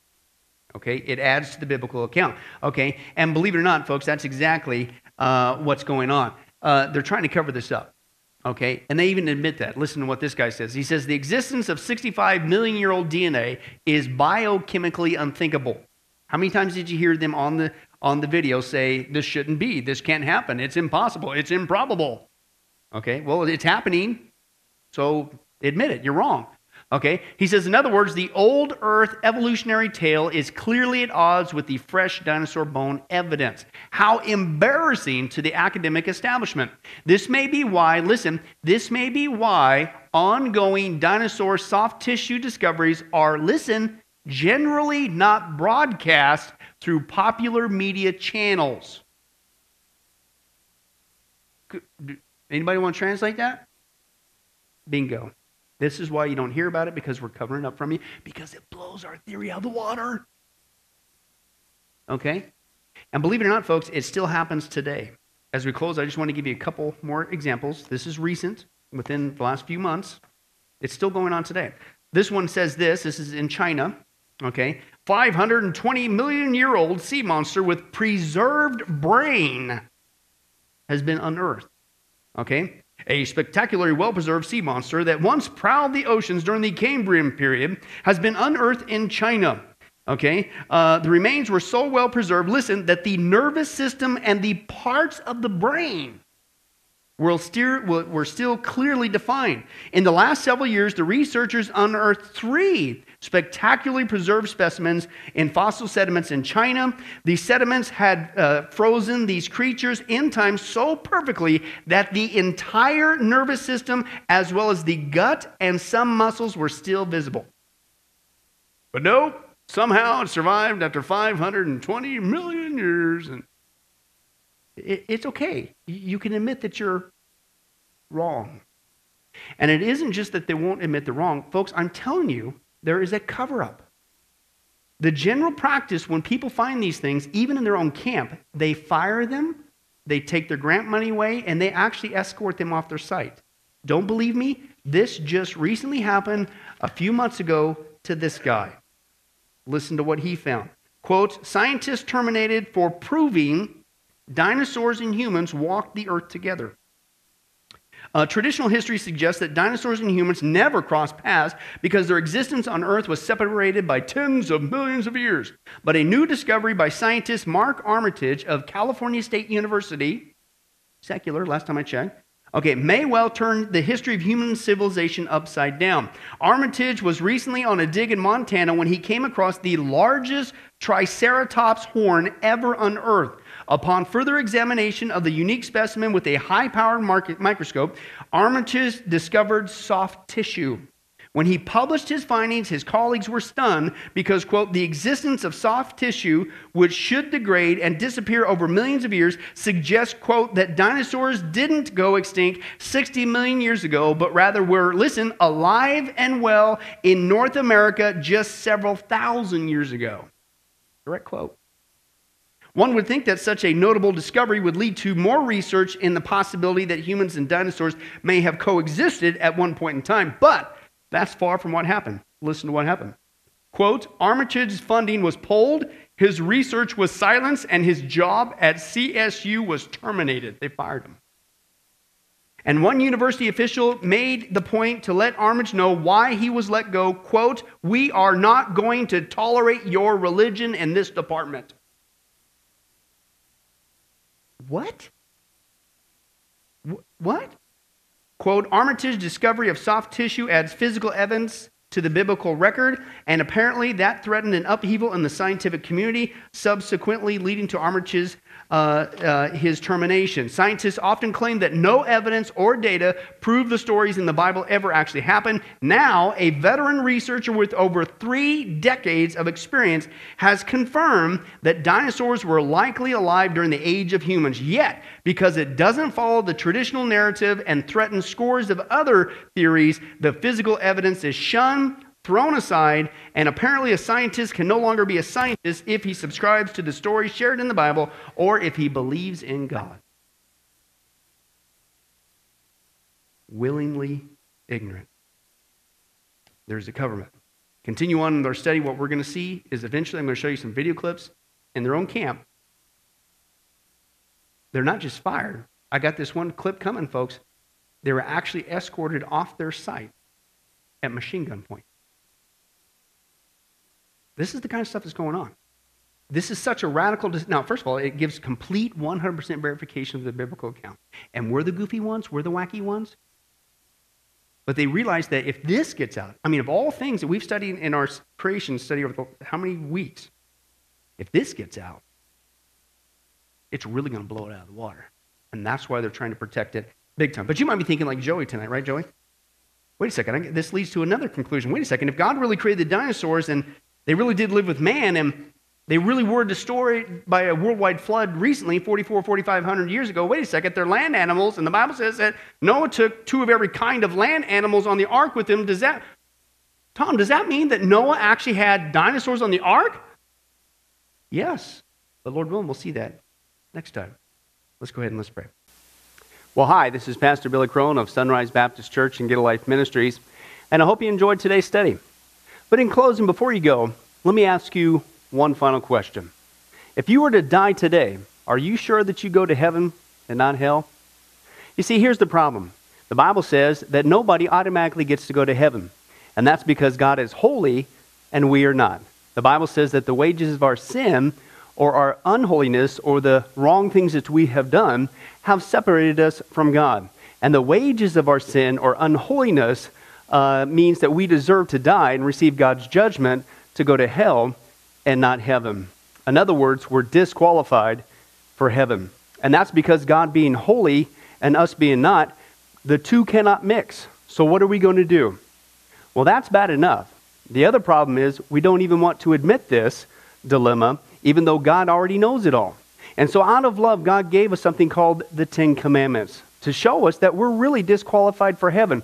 Okay, it adds to the biblical account. Okay, and believe it or not, folks, that's exactly uh, what's going on. Uh, they're trying to cover this up. Okay, and they even admit that. Listen to what this guy says. He says the existence of 65 million year old DNA is biochemically unthinkable. How many times did you hear them on the on the video say this shouldn't be, this can't happen, it's impossible, it's improbable? Okay, well, it's happening, so admit it, you're wrong. Okay, he says, in other words, the old Earth evolutionary tale is clearly at odds with the fresh dinosaur bone evidence. How embarrassing to the academic establishment. This may be why, listen, this may be why ongoing dinosaur soft tissue discoveries are, listen, generally not broadcast through popular media channels. Anybody want to translate that? Bingo. This is why you don't hear about it because we're covering up from you because it blows our theory out of the water. Okay? And believe it or not, folks, it still happens today. As we close, I just want to give you a couple more examples. This is recent, within the last few months. It's still going on today. This one says this this is in China. Okay? 520 million year old sea monster with preserved brain has been unearthed. Okay? A spectacularly well preserved sea monster that once prowled the oceans during the Cambrian period has been unearthed in China. Okay? Uh, the remains were so well preserved, listen, that the nervous system and the parts of the brain were still, were still clearly defined. In the last several years, the researchers unearthed three spectacularly preserved specimens in fossil sediments in China. These sediments had uh, frozen these creatures in time so perfectly that the entire nervous system, as well as the gut and some muscles, were still visible. But no, somehow it survived after 520 million years. And it, it's okay. You can admit that you're wrong. And it isn't just that they won't admit the wrong. Folks, I'm telling you, there is a cover up. The general practice when people find these things, even in their own camp, they fire them, they take their grant money away, and they actually escort them off their site. Don't believe me? This just recently happened a few months ago to this guy. Listen to what he found. Quote Scientists terminated for proving dinosaurs and humans walked the earth together. Uh, traditional history suggests that dinosaurs and humans never crossed paths because their existence on Earth was separated by tens of millions of years. But a new discovery by scientist Mark Armitage of California State University, secular, last time I checked, Okay, may well turn the history of human civilization upside down. Armitage was recently on a dig in Montana when he came across the largest Triceratops horn ever unearthed. Upon further examination of the unique specimen with a high powered microscope, Armitage discovered soft tissue. When he published his findings, his colleagues were stunned because, quote, the existence of soft tissue, which should degrade and disappear over millions of years, suggests, quote, that dinosaurs didn't go extinct 60 million years ago, but rather were, listen, alive and well in North America just several thousand years ago. Direct quote. One would think that such a notable discovery would lead to more research in the possibility that humans and dinosaurs may have coexisted at one point in time, but that's far from what happened. Listen to what happened. Quote Armitage's funding was pulled, his research was silenced, and his job at CSU was terminated. They fired him. And one university official made the point to let Armitage know why he was let go. Quote, We are not going to tolerate your religion in this department. What? What? Quote Armitage's discovery of soft tissue adds physical evidence to the biblical record, and apparently that threatened an upheaval in the scientific community, subsequently leading to Armitage's uh, uh, his termination. Scientists often claim that no evidence or data prove the stories in the Bible ever actually happened. Now, a veteran researcher with over three decades of experience has confirmed that dinosaurs were likely alive during the age of humans. Yet, because it doesn't follow the traditional narrative and threatens scores of other theories, the physical evidence is shunned thrown aside, and apparently a scientist can no longer be a scientist if he subscribes to the stories shared in the Bible or if he believes in God. Willingly ignorant. There's a government. Continue on in our study. What we're going to see is eventually I'm going to show you some video clips in their own camp. They're not just fired. I got this one clip coming, folks. They were actually escorted off their site at machine gun point. This is the kind of stuff that's going on. This is such a radical. Dis- now, first of all, it gives complete 100% verification of the biblical account. And we're the goofy ones, we're the wacky ones. But they realize that if this gets out, I mean, of all things that we've studied in our creation study over the, how many weeks, if this gets out, it's really going to blow it out of the water. And that's why they're trying to protect it big time. But you might be thinking like Joey tonight, right, Joey? Wait a second. This leads to another conclusion. Wait a second. If God really created the dinosaurs and they really did live with man, and they really were destroyed by a worldwide flood recently, 44, 4,500 years ago. Wait a second, they're land animals, and the Bible says that Noah took two of every kind of land animals on the ark with him. Does that, Tom, does that mean that Noah actually had dinosaurs on the ark? Yes. But Lord willing, we'll see that next time. Let's go ahead and let's pray. Well, hi, this is Pastor Billy Crone of Sunrise Baptist Church and Get a Life Ministries, and I hope you enjoyed today's study. But in closing, before you go, let me ask you one final question. If you were to die today, are you sure that you go to heaven and not hell? You see, here's the problem. The Bible says that nobody automatically gets to go to heaven, and that's because God is holy and we are not. The Bible says that the wages of our sin or our unholiness or the wrong things that we have done have separated us from God. And the wages of our sin or unholiness uh, means that we deserve to die and receive God's judgment to go to hell and not heaven. In other words, we're disqualified for heaven. And that's because God being holy and us being not, the two cannot mix. So, what are we going to do? Well, that's bad enough. The other problem is we don't even want to admit this dilemma, even though God already knows it all. And so, out of love, God gave us something called the Ten Commandments to show us that we're really disqualified for heaven.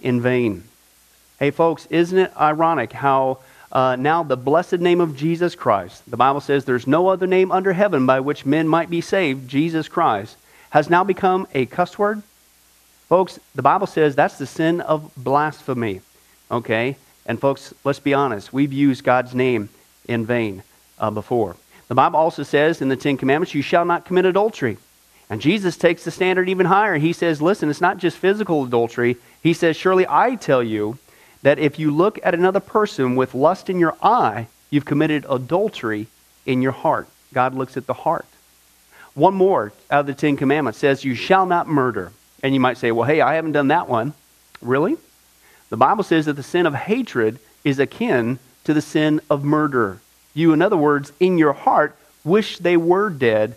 in vain. Hey, folks, isn't it ironic how uh, now the blessed name of Jesus Christ, the Bible says there's no other name under heaven by which men might be saved, Jesus Christ, has now become a cuss word? Folks, the Bible says that's the sin of blasphemy. Okay? And folks, let's be honest. We've used God's name in vain uh, before. The Bible also says in the Ten Commandments, you shall not commit adultery. And Jesus takes the standard even higher. He says, listen, it's not just physical adultery. He says, surely I tell you that if you look at another person with lust in your eye, you've committed adultery in your heart. God looks at the heart. One more out of the Ten Commandments says, you shall not murder. And you might say, well, hey, I haven't done that one. Really? The Bible says that the sin of hatred is akin to the sin of murder. You, in other words, in your heart, wish they were dead.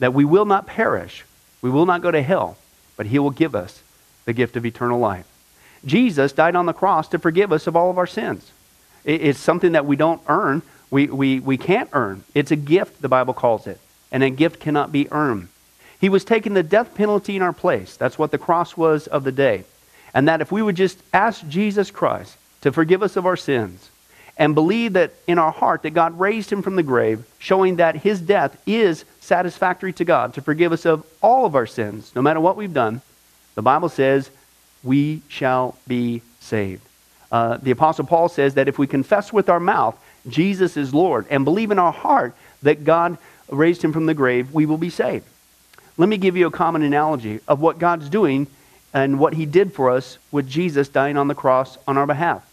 that we will not perish, we will not go to hell, but he will give us the gift of eternal life. Jesus died on the cross to forgive us of all of our sins. It's something that we don't earn, we, we, we can't earn. It's a gift, the Bible calls it, and a gift cannot be earned. He was taking the death penalty in our place. That's what the cross was of the day. And that if we would just ask Jesus Christ to forgive us of our sins and believe that in our heart that God raised him from the grave, showing that his death is satisfactory to God to forgive us of all of our sins, no matter what we've done, the Bible says we shall be saved. Uh, the Apostle Paul says that if we confess with our mouth Jesus is Lord and believe in our heart that God raised him from the grave, we will be saved. Let me give you a common analogy of what God's doing and what He did for us with Jesus dying on the cross on our behalf.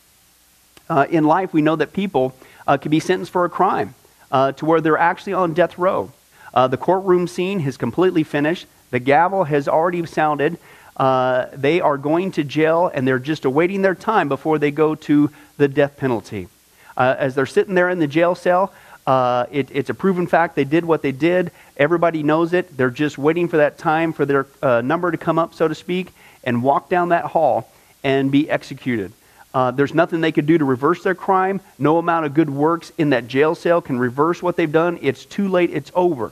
Uh, in life, we know that people uh, can be sentenced for a crime uh, to where they're actually on death row. Uh, the courtroom scene has completely finished, the gavel has already sounded. Uh, they are going to jail and they're just awaiting their time before they go to the death penalty. Uh, as they're sitting there in the jail cell, uh, it, it's a proven fact they did what they did. Everybody knows it. They're just waiting for that time for their uh, number to come up, so to speak, and walk down that hall and be executed. Uh, there's nothing they could do to reverse their crime. No amount of good works in that jail cell can reverse what they've done. It's too late. It's over.